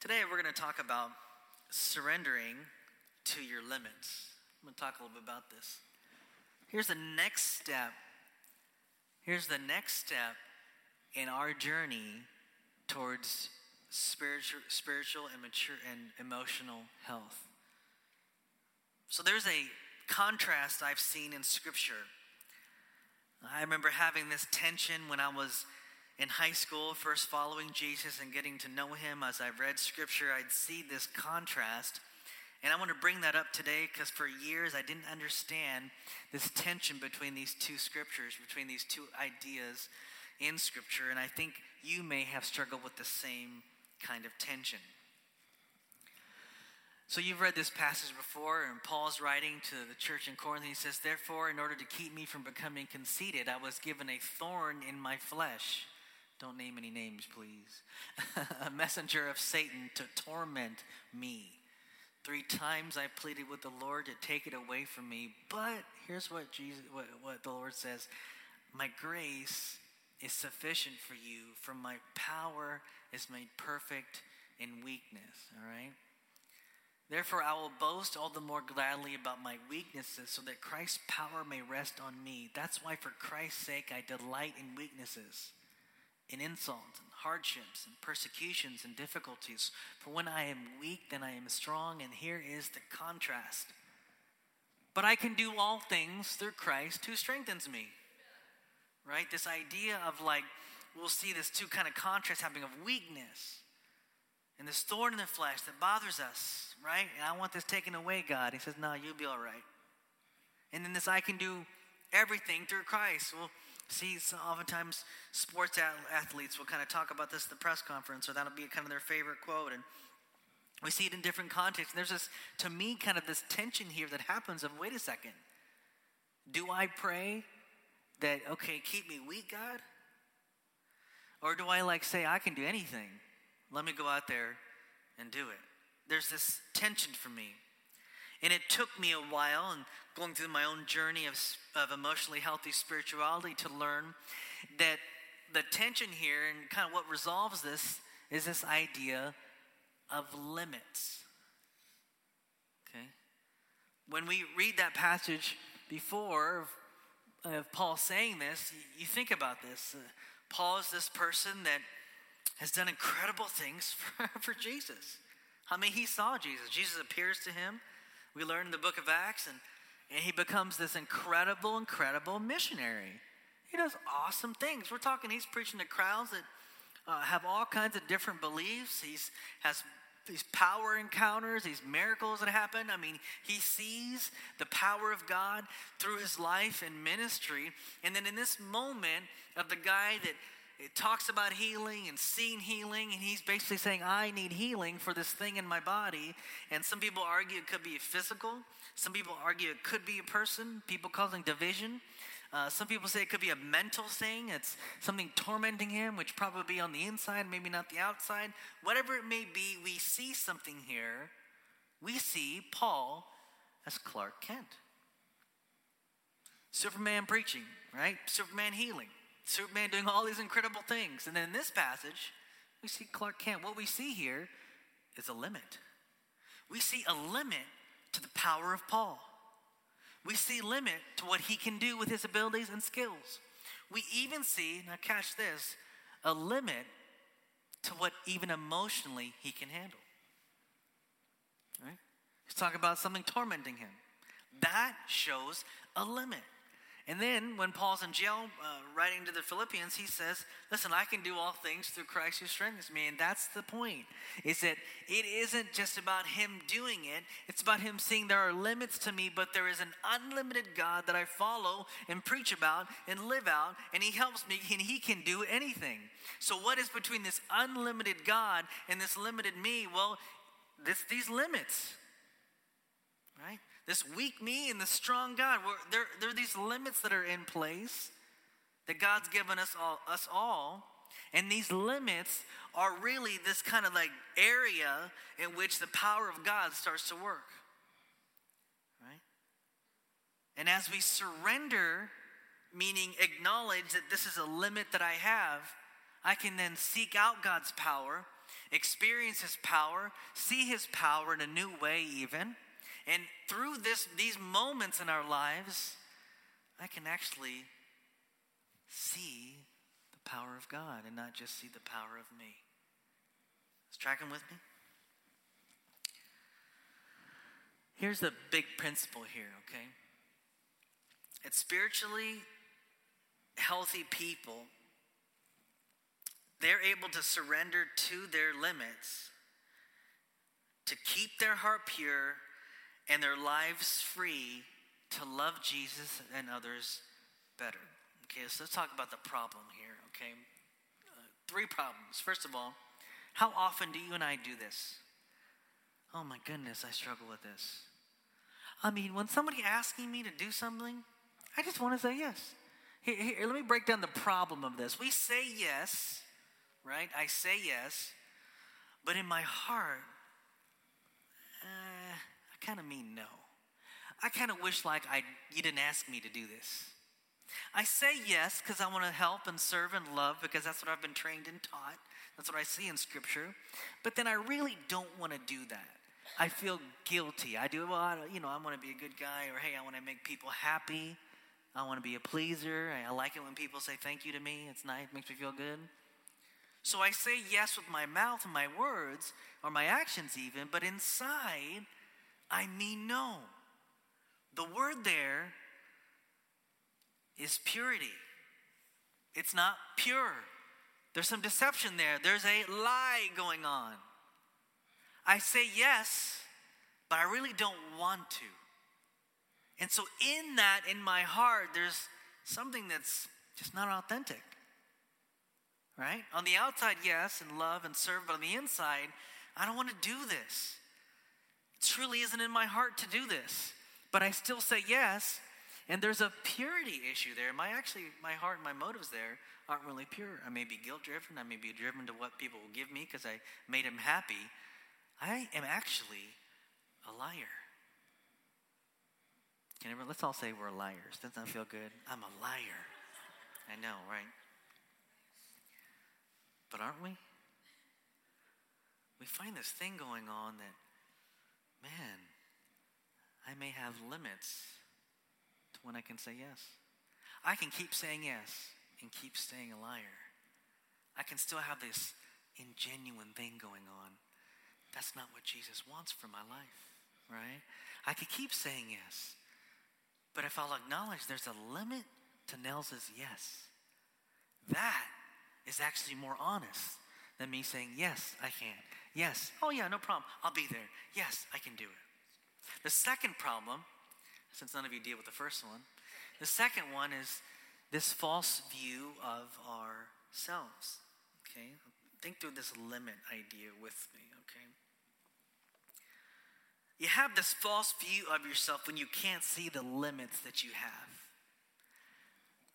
Today we're going to talk about surrendering to your limits. I'm going to talk a little bit about this. Here's the next step. Here's the next step in our journey towards spiritual, spiritual and mature and emotional health. So there's a contrast I've seen in Scripture. I remember having this tension when I was in high school, first following Jesus and getting to know him as I read Scripture. I'd see this contrast. And I want to bring that up today because for years I didn't understand this tension between these two scriptures, between these two ideas in Scripture. And I think you may have struggled with the same kind of tension. So you've read this passage before, and Paul's writing to the church in Corinth. He says, Therefore, in order to keep me from becoming conceited, I was given a thorn in my flesh. Don't name any names, please. a messenger of Satan to torment me. Three times I pleaded with the Lord to take it away from me. But here's what Jesus what, what the Lord says. My grace is sufficient for you, for my power is made perfect in weakness. All right? Therefore, I will boast all the more gladly about my weaknesses so that Christ's power may rest on me. That's why, for Christ's sake, I delight in weaknesses, in insults, and hardships, and persecutions, and difficulties. For when I am weak, then I am strong. And here is the contrast. But I can do all things through Christ who strengthens me. Right? This idea of like, we'll see this two kind of contrast happening of weakness and this thorn in the flesh that bothers us, right? And I want this taken away, God. He says, No, you'll be all right. And then this I can do everything through Christ. We'll see so oftentimes sports athletes will kind of talk about this at the press conference, or that'll be kind of their favorite quote. And we see it in different contexts. And there's this, to me, kind of this tension here that happens of wait a second. Do I pray that, okay, keep me weak, God? Or do I like say, I can do anything? Let me go out there and do it. There's this tension for me. And it took me a while and going through my own journey of, of emotionally healthy spirituality to learn that the tension here and kind of what resolves this is this idea of limits. Okay? When we read that passage before of, of Paul saying this, you, think about this. Uh, Paul is this person that has done incredible things for, for Jesus. I mean, he saw Jesus. Jesus appears to him. We learn in the book of Acts, and, and he becomes this incredible, incredible missionary. He does awesome things. We're talking, he's preaching to crowds that uh, have all kinds of different beliefs. He's has these power encounters, these miracles that happen. I mean, he sees the power of God through his life and ministry. And then in this moment of the guy that it talks about healing and seeing healing, and he's basically saying, I need healing for this thing in my body. And some people argue it could be physical, some people argue it could be a person, people causing division. Uh, some people say it could be a mental thing. It's something tormenting him, which probably be on the inside, maybe not the outside. Whatever it may be, we see something here. We see Paul as Clark Kent. Superman preaching, right? Superman healing. Superman doing all these incredible things. And then in this passage, we see Clark Kent. What we see here is a limit. We see a limit to the power of Paul. We see limit to what he can do with his abilities and skills. We even see, now catch this, a limit to what even emotionally he can handle. Right? He's talking about something tormenting him. That shows a limit. And then when Paul's in jail uh, writing to the Philippians, he says, Listen, I can do all things through Christ who strengthens me. And that's the point, is that it isn't just about him doing it, it's about him seeing there are limits to me, but there is an unlimited God that I follow and preach about and live out, and he helps me, and he can do anything. So, what is between this unlimited God and this limited me? Well, this, these limits, right? This weak me and the strong God. There, there are these limits that are in place that God's given us all, us all. And these limits are really this kind of like area in which the power of God starts to work. Right? And as we surrender, meaning acknowledge that this is a limit that I have, I can then seek out God's power experience His power, see His power in a new way, even. And through this, these moments in our lives, I can actually see the power of God and not just see the power of me. Is tracking with me? Here's the big principle here, okay? It's spiritually healthy people, they're able to surrender to their limits to keep their heart pure and their lives free to love Jesus and others better. Okay, so let's talk about the problem here, okay? Uh, three problems. First of all, how often do you and I do this? Oh my goodness, I struggle with this. I mean, when somebody asking me to do something, I just want to say yes. Here, here, let me break down the problem of this. We say yes, right? I say yes, but in my heart, kind of mean no. I kind of wish like I you didn't ask me to do this. I say yes because I want to help and serve and love because that's what I've been trained and taught. That's what I see in Scripture. But then I really don't want to do that. I feel guilty. I do, well, I, you know, I want to be a good guy, or hey, I want to make people happy. I want to be a pleaser. I like it when people say thank you to me. It's nice, it makes me feel good. So I say yes with my mouth and my words, or my actions even, but inside, I mean no. The word there is purity. It's not pure. There's some deception there, there's a lie going on. I say yes, but I really don't want to. And so, in that, in my heart, there's something that's just not authentic. Right? On the outside, yes, and love and serve, but on the inside, I don't want to do this. Truly isn't in my heart to do this. But I still say yes, and there's a purity issue there. My actually, my heart and my motives there aren't really pure. I may be guilt driven. I may be driven to what people will give me because I made them happy. I am actually a liar. Can everyone, let's all say we're liars. Doesn't that feel good? I'm a liar. I know, right? But aren't we? We find this thing going on that, man, I may have limits to when I can say yes. I can keep saying yes and keep staying a liar. I can still have this ingenuine thing going on. That's not what Jesus wants for my life, right? I could keep saying yes but if I'll acknowledge there's a limit to Nels's yes, that is actually more honest than me saying, yes, I can. Yes, oh yeah, no problem. I'll be there. Yes, I can do it. The second problem, since none of you deal with the first one, the second one is this false view of ourselves. Okay? Think through this limit idea with me, okay? You have this false view of yourself when you can't see the limits that you have.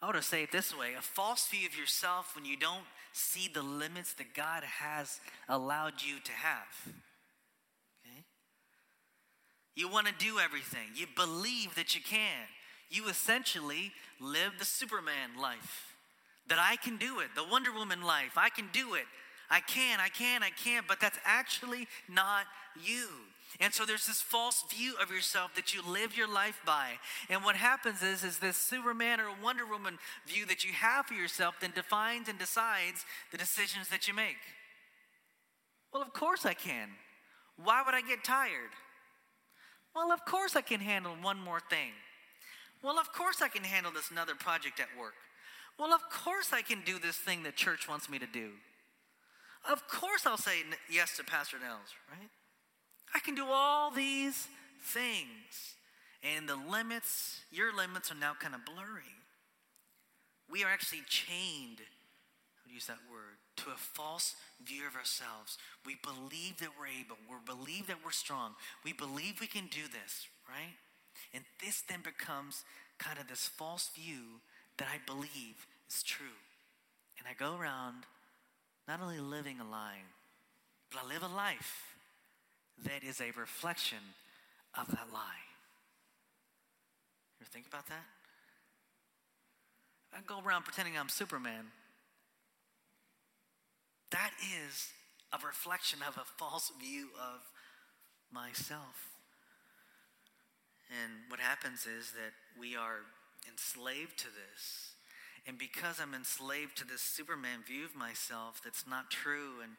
I to say it this way a false view of yourself when you don't see the limits that God has allowed you to have. Okay? You want to do everything, you believe that you can. You essentially live the Superman life that I can do it, the Wonder Woman life. I can do it. I can, I can, I can, but that's actually not you. And so there's this false view of yourself that you live your life by. And what happens is, is this Superman or Wonder Woman view that you have for yourself then defines and decides the decisions that you make. Well, of course I can. Why would I get tired? Well, of course I can handle one more thing. Well, of course I can handle this another project at work. Well, of course I can do this thing that church wants me to do. Of course I'll say yes to Pastor Nels, right? I can do all these things. And the limits, your limits are now kind of blurry. We are actually chained, I would use that word, to a false view of ourselves. We believe that we're able, we believe that we're strong, we believe we can do this, right? And this then becomes kind of this false view that I believe is true. And I go around not only living a lie, but I live a life that is a reflection of that lie. You ever think about that? I go around pretending I'm Superman. That is a reflection of a false view of myself. And what happens is that we are enslaved to this. And because I'm enslaved to this Superman view of myself that's not true and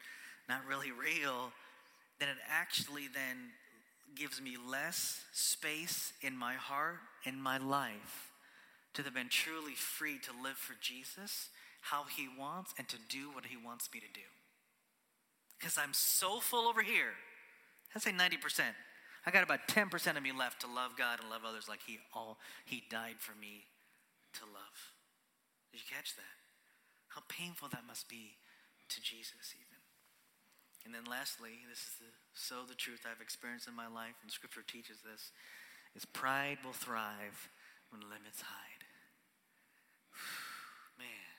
not really real, then it actually then gives me less space in my heart in my life to have been truly free to live for Jesus, how he wants, and to do what he wants me to do. Because I'm so full over here. I'd say 90%. I got about 10% of me left to love God and love others like he all he died for me to love. Did you catch that? How painful that must be to Jesus. And then lastly, this is the, so the truth I've experienced in my life, and Scripture teaches this, is pride will thrive when limits hide. Man,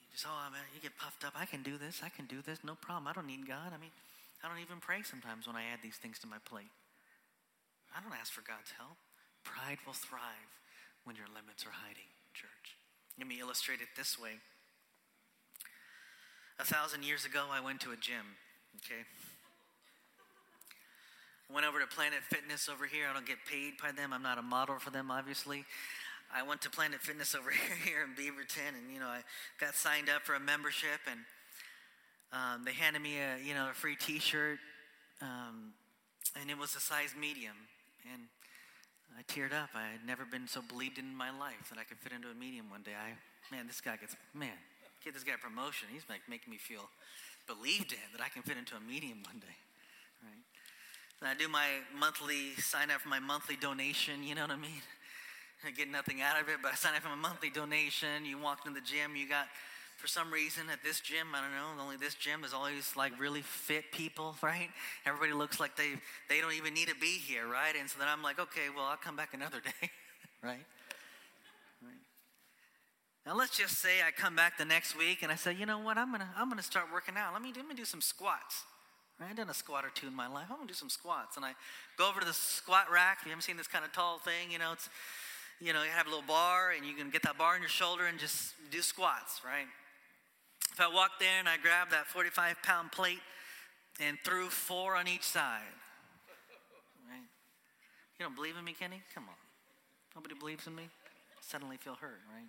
you just oh man, you get puffed up. I can do this. I can do this. No problem. I don't need God. I mean, I don't even pray sometimes when I add these things to my plate. I don't ask for God's help. Pride will thrive when your limits are hiding, church. Let me illustrate it this way. A thousand years ago, I went to a gym, okay? Went over to Planet Fitness over here. I don't get paid by them. I'm not a model for them, obviously. I went to Planet Fitness over here in Beaverton, and you know, I got signed up for a membership, and um, they handed me a you know a free T-shirt, um, and it was a size medium, and I teared up. I had never been so believed in my life that I could fit into a medium one day. I man, this guy gets man get this guy a promotion. He's like making me feel believed in that I can fit into a medium one day, right? And I do my monthly sign up for my monthly donation. You know what I mean? I get nothing out of it, but I sign up for my monthly donation. You walk into the gym, you got for some reason at this gym, I don't know, only this gym is always like really fit people, right? Everybody looks like they they don't even need to be here, right? And so then I'm like, okay, well, I'll come back another day, right? Now let's just say I come back the next week and I say, you know what, I'm gonna I'm gonna start working out. Let me do, let me do some squats. I've done a squat or two in my life. I'm gonna do some squats. And I go over to the squat rack. You haven't seen this kind of tall thing, you know, it's you know, you have a little bar and you can get that bar on your shoulder and just do squats, right? If I walk there and I grab that 45 pound plate and threw four on each side, right? You don't believe in me, Kenny? Come on. Nobody believes in me? Suddenly feel hurt, right?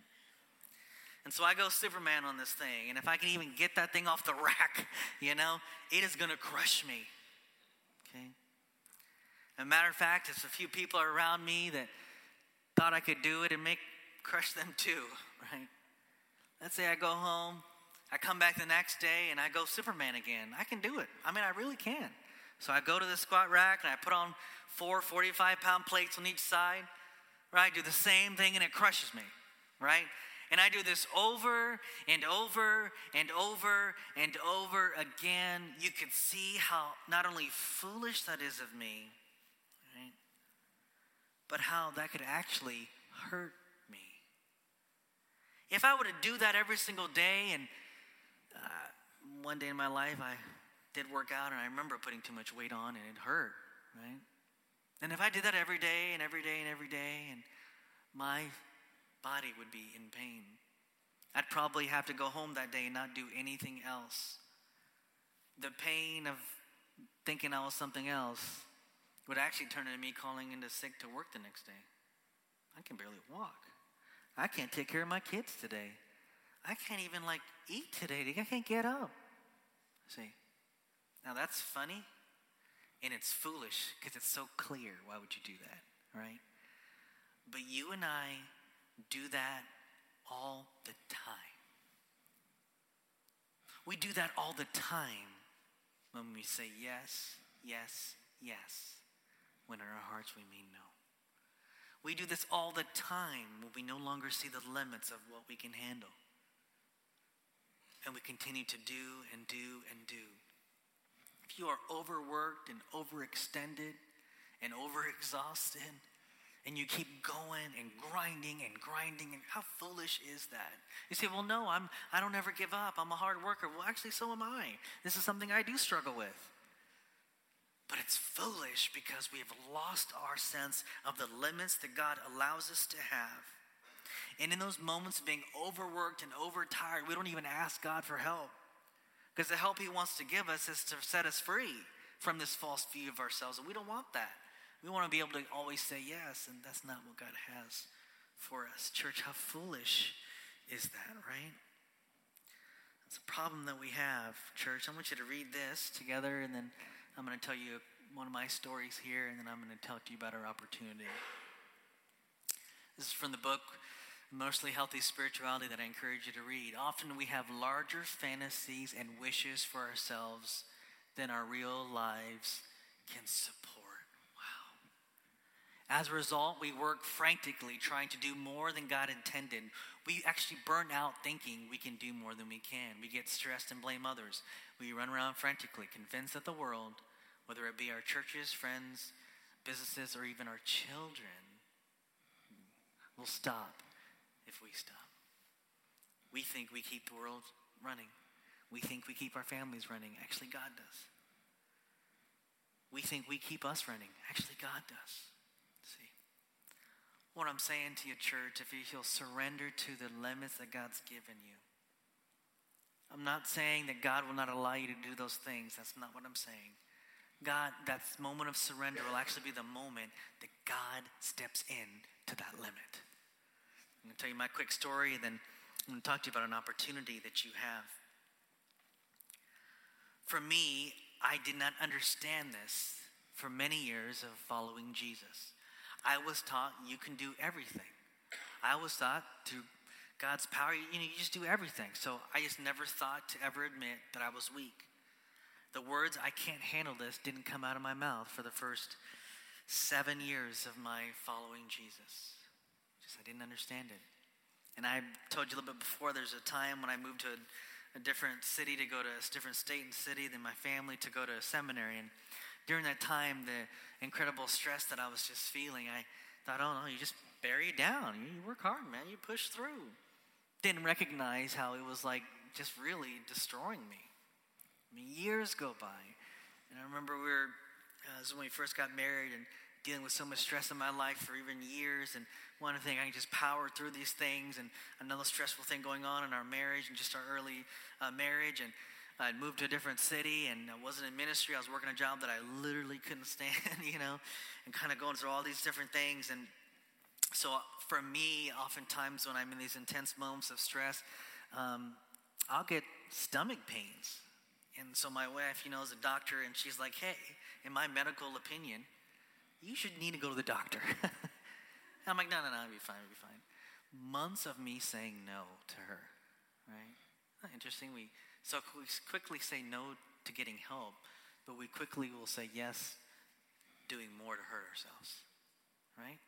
And so I go Superman on this thing. And if I can even get that thing off the rack, you know, it is to crush me. Okay? As a matter of fact, if a few people around me that thought I could do it and make crush them too, right? Let's say I go home, I come back the next day and I go Superman again. I can do it. I mean, I really can. So I go to the squat rack and I put on four 45 pound plates on each side, right? Do the same thing and it crushes me, right? And I do this over and over and over and over again. You could see how not only foolish that is of me, right, but how that could actually hurt me. If I were to do that every single day, and uh, one day in my life I did work out and I remember putting too much weight on and it hurt, right? And if I did that every day and every day and every day, and my body would be in pain. I'd probably have to go home that day and not do anything else. The pain of thinking I was something else would actually turn into me calling into sick to work the next day. I can barely walk. I can't take care of my kids today. I can't even like eat today. I can't get up. See, now that's funny and it's foolish because it's so clear. Why would you do that, right? But you and I do that all the time. We do that all the time when we say yes, yes, yes, when in our hearts we mean no. We do this all the time when we no longer see the limits of what we can handle. And we continue to do and do and do. If you are overworked and overextended and overexhausted, and you keep going and grinding and grinding and how foolish is that? You say well no i'm i don't ever give up. I'm a hard worker. Well actually so am i. This is something i do struggle with. But it's foolish because we have lost our sense of the limits that god allows us to have. And in those moments of being overworked and overtired we don't even ask god for help. Because the help He wants to give us is to set us free from this false view of ourselves. And we don't want that. We want to be able to always say yes, and that's not what God has for us. Church, how foolish is that, right? It's a problem that we have, church. I want you to read this together, and then I'm going to tell you one of my stories here, and then I'm going to talk to you about our opportunity. This is from the book Emotionally Healthy Spirituality that I encourage you to read. Often we have larger fantasies and wishes for ourselves than our real lives can support. As a result, we work frantically trying to do more than God intended. We actually burn out thinking we can do more than we can. We get stressed and blame others. We run around frantically, convinced that the world, whether it be our churches, friends, businesses, or even our children, will stop if we stop. We think we keep the world running. We think we keep our families running. Actually, God does. We think we keep us running. Actually, God does. What I'm saying to you, church, if you'll surrender to the limits that God's given you. I'm not saying that God will not allow you to do those things. That's not what I'm saying. God, that moment of surrender will actually be the moment that God steps in to that limit. I'm going to tell you my quick story, and then I'm going to talk to you about an opportunity that you have. For me, I did not understand this for many years of following Jesus. I was taught you can do everything. I was taught through God's power, you know, you just do everything. So I just never thought to ever admit that I was weak. The words, I can't handle this, didn't come out of my mouth for the first seven years of my following Jesus. Just I didn't understand it. And I told you a little bit before, there's a time when I moved to a a different city to go to a different state and city than my family to go to a seminary. And during that time, the incredible stress that I was just feeling, I thought, oh no, you just bury it down. You work hard, man. You push through. Didn't recognize how it was like just really destroying me. I mean, years go by. And I remember we were, uh, this is when we first got married, and dealing with so much stress in my life for even years and one thing, I can just power through these things and another stressful thing going on in our marriage and just our early uh, marriage and I'd moved to a different city and I wasn't in ministry. I was working a job that I literally couldn't stand, you know, and kind of going through all these different things. And so for me, oftentimes when I'm in these intense moments of stress, um, I'll get stomach pains. And so my wife, you know, is a doctor, and she's like, hey, in my medical opinion, you should need to go to the doctor. I'm like, no, no, no, I'll be fine, I'll be fine. Months of me saying no to her, right? Interesting. We so we quickly say no to getting help, but we quickly will say yes, doing more to hurt ourselves, right?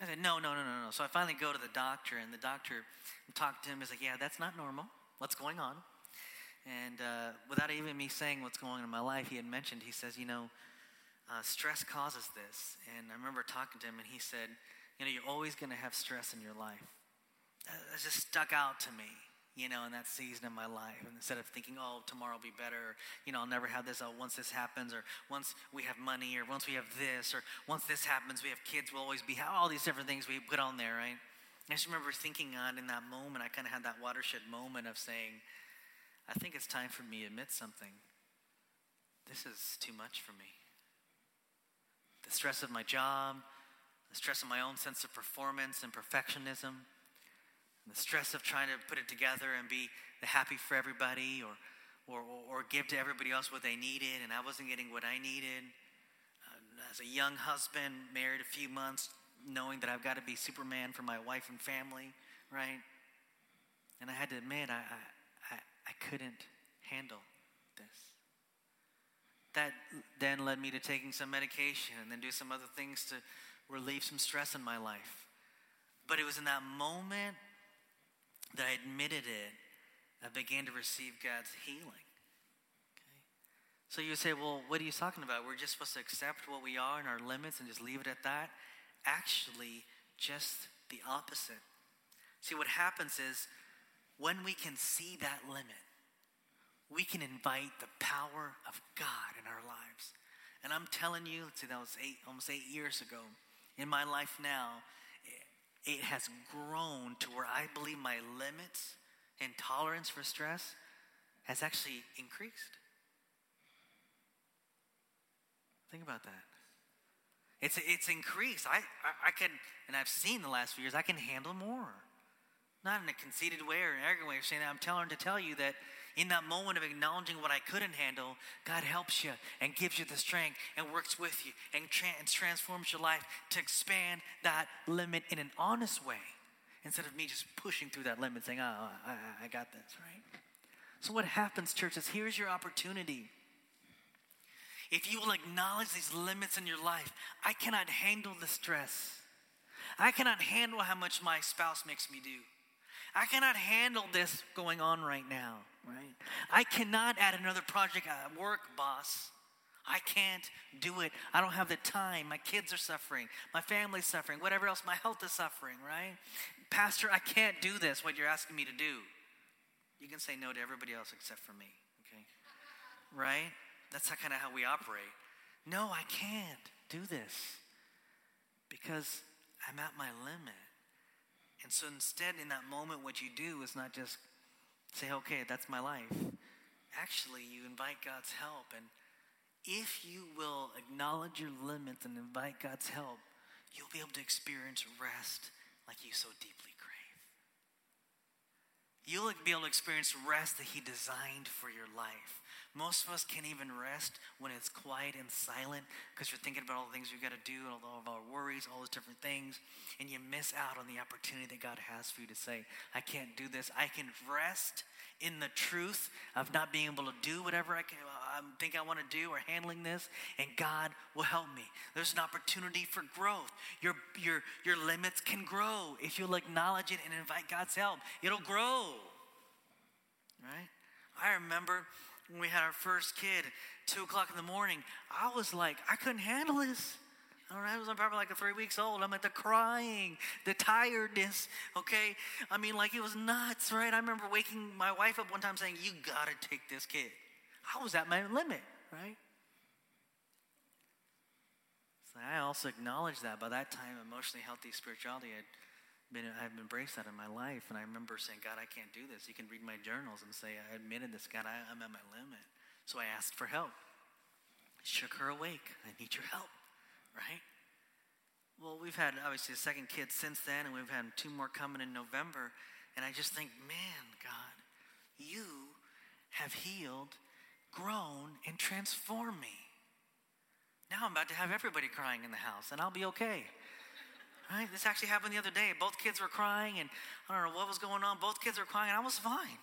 I said, no, no, no, no, no. So I finally go to the doctor, and the doctor talked to him. He's like, yeah, that's not normal. What's going on? And uh, without even me saying what's going on in my life, he had mentioned, he says, you know, uh, stress causes this. And I remember talking to him, and he said, You know, you're always going to have stress in your life. That, just stuck out to me, you know, in that season of my life. And instead of thinking, Oh, tomorrow will be better, or, you know, I'll never have this, oh, once this happens, or once we have money, or once we have this, or once this happens, we have kids, we'll always be, all these different things we put on there, right? I just remember thinking on in that moment, I kind of had that watershed moment of saying, I think it's time for me to admit something. This is too much for me the stress of my job, the stress of my own sense of performance and perfectionism, the stress of trying to put it together and be the happy for everybody or, or, or give to everybody else what they needed, and I wasn't getting what I needed. Uh, as a young husband, married a few months, knowing that I've got to be Superman for my wife and family, right? And I had to admit, I, I, I couldn't handle this that then led me to taking some medication and then do some other things to relieve some stress in my life. But it was in that moment that I admitted it, I began to receive God's healing. Okay? So you say, well, what are you talking about? We're just supposed to accept what we are and our limits and just leave it at that? Actually, just the opposite. See, what happens is when we can see that limit, we can invite the power of God in our lives. And I'm telling you, see, that was eight, almost eight years ago. In my life now, it, has grown to where I believe my limits and tolerance for stress has actually increased. Think about that. It's, it's increased. I, I, I can, and I've seen the last few years, I can handle more. Not in a conceited way or an arrogant way of saying that. I'm telling to tell you that in that moment of acknowledging what I couldn't handle, God helps you and gives you the strength and works with you and, tra- and transforms your life to expand that limit in an honest way instead of me just pushing through that limit saying, oh, I, I got this, right? So, what happens, church, is here's your opportunity. If you will acknowledge these limits in your life, I cannot handle the stress. I cannot handle how much my spouse makes me do. I cannot handle this going on right now, right? I cannot add another project at work, boss. I can't do it. I don't have the time. My kids are suffering. My family's suffering. Whatever else, my health is suffering, right? Pastor, I can't do this, what you're asking me to do. You can say no to everybody else except for me, okay? Right? That's kind of how we operate. No, I can't do this because I'm at my limit. And so instead, in that moment, what you do is not just say, okay, that's my life. Actually, you invite God's help. And if you will acknowledge your limits and invite God's help, you'll be able to experience rest like you so deeply crave. You'll be able to experience rest that He designed for your life. Most of us can't even rest when it's quiet and silent because you're thinking about all the things you've got to do, and all of our worries, all those different things, and you miss out on the opportunity that God has for you to say, I can't do this. I can rest in the truth of not being able to do whatever I, can, I think I want to do or handling this, and God will help me. There's an opportunity for growth. Your, your, your limits can grow if you'll acknowledge it and invite God's help. It'll grow. Right? I remember when we had our first kid, two o'clock in the morning, I was like, I couldn't handle this. All right, I was probably like three weeks old. I'm at the crying, the tiredness. Okay, I mean, like it was nuts, right? I remember waking my wife up one time saying, "You gotta take this kid." I was at my limit, right? So I also acknowledge that by that time, emotionally healthy spirituality had been, I've embraced that in my life. And I remember saying, God, I can't do this. You can read my journals and say, I admitted this, God, I, I'm at my limit. So I asked for help. I shook her awake. I need your help, right? Well, we've had obviously a second kid since then, and we've had two more coming in November. And I just think, man, God, you have healed, grown, and transformed me. Now I'm about to have everybody crying in the house, and I'll be okay. Right? This actually happened the other day. Both kids were crying, and I don't know what was going on. Both kids were crying, and I was fine.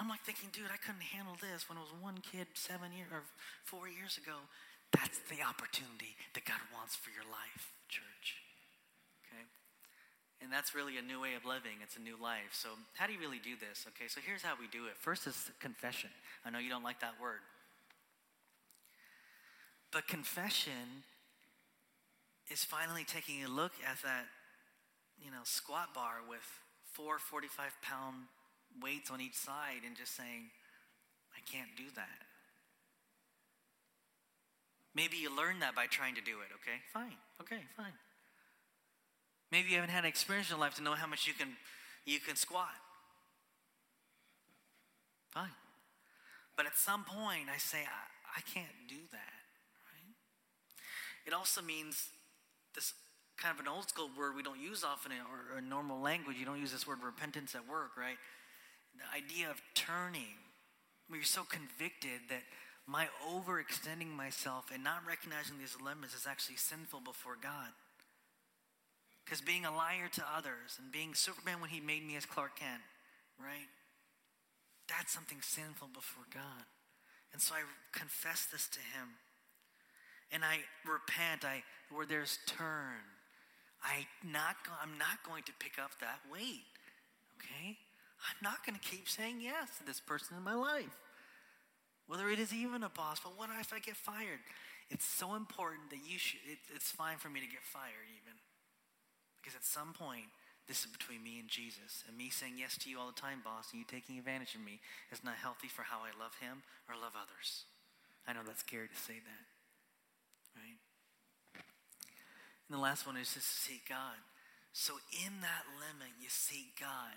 I'm like thinking, dude, I couldn't handle this when it was one kid seven years or four years ago. That's the opportunity that God wants for your life, church. Okay? And that's really a new way of living. It's a new life. So, how do you really do this? Okay, so here's how we do it. First is confession. I know you don't like that word. But confession is finally taking a look at that, you know, squat bar with four 45 pound weights on each side and just saying, I can't do that. Maybe you learned that by trying to do it, okay? Fine, okay, fine. Maybe you haven't had an experience in life to know how much you can, you can squat. Fine. But at some point, I say, I, I can't do that, right? It also means this kind of an old school word we don't use often in, or normal language. You don't use this word repentance at work, right? The idea of turning, where you're so convicted that my overextending myself and not recognizing these limits is actually sinful before God. Because being a liar to others and being Superman when he made me as Clark Kent, right? That's something sinful before God. And so I confess this to him and I repent, I where there's turn. I not I'm not going to pick up that weight. Okay? I'm not going to keep saying yes to this person in my life. Whether it is even a boss, but what if I get fired? It's so important that you should, it, it's fine for me to get fired even. Because at some point, this is between me and Jesus. And me saying yes to you all the time, boss, and you taking advantage of me is not healthy for how I love him or love others. I know that's scary to say that. And the last one is just to seek God. So in that limit, you seek God.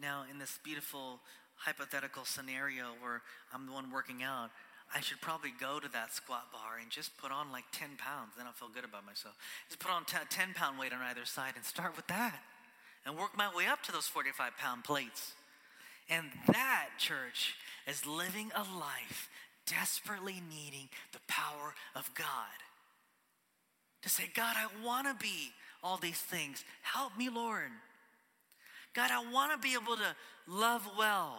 Now, in this beautiful hypothetical scenario where I'm the one working out, I should probably go to that squat bar and just put on like 10 pounds. Then I'll feel good about myself. Just put on 10 pound weight on either side and start with that and work my way up to those 45 pound plates. And that, church, is living a life desperately needing the power of God. To say, God, I want to be all these things. Help me, Lord. God, I want to be able to love well.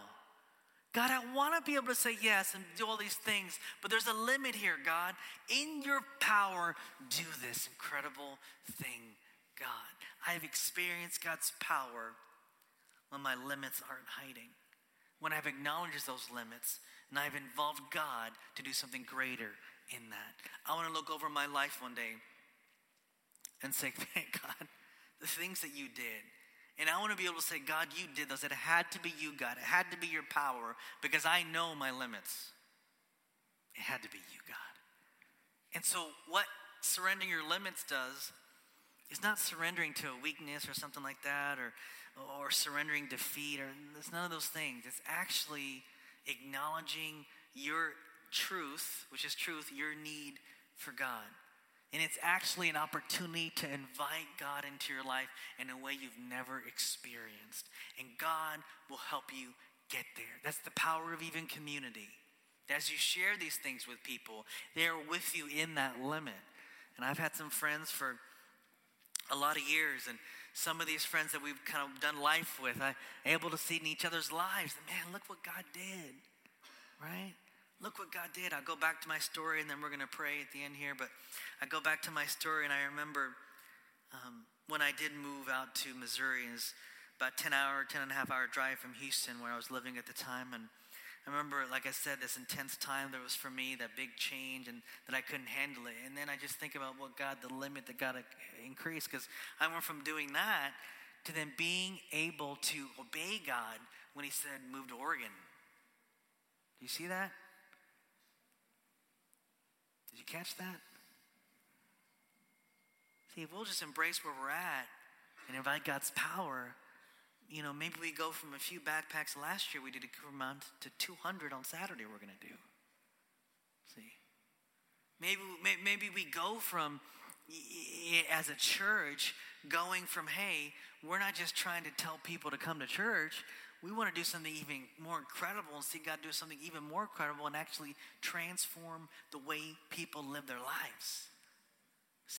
God, I want to be able to say yes and do all these things, but there's a limit here, God. In your power, do this incredible thing, God. I've experienced God's power when my limits aren't hiding, when I've acknowledged those limits and I've involved God to do something greater in that. I want to look over my life one day and say, thank God, the things that you did and I want to be able to say, God, you did those. It had to be you, God. It had to be your power because I know my limits. It had to be you, God. And so, what surrendering your limits does is not surrendering to a weakness or something like that or, or surrendering defeat or it's none of those things. It's actually acknowledging your truth, which is truth, your need for God. And it's actually an opportunity to invite God into your life in a way you've never experienced. And God will help you get there. That's the power of even community. As you share these things with people, they are with you in that limit. And I've had some friends for a lot of years, and some of these friends that we've kind of done life with, I'm able to see in each other's lives. Man, look what God did, right? Look what God did. I'll go back to my story and then we're going to pray at the end here. But I go back to my story and I remember um, when I did move out to Missouri, it's about 10 hour, 10 and a half hour drive from Houston where I was living at the time. And I remember, like I said, this intense time that was for me, that big change and that I couldn't handle it. And then I just think about what God, the limit that God increased because I went from doing that to then being able to obey God when he said, move to Oregon. Do you see that? Did you catch that? See, if we'll just embrace where we're at and invite God's power, you know, maybe we go from a few backpacks last year, we did a amount to 200 on Saturday we're going to do. See? Maybe, maybe we go from, as a church, going from, hey, we're not just trying to tell people to come to church, we want to do something even more incredible and see God do something even more incredible and actually transform the way people live their lives.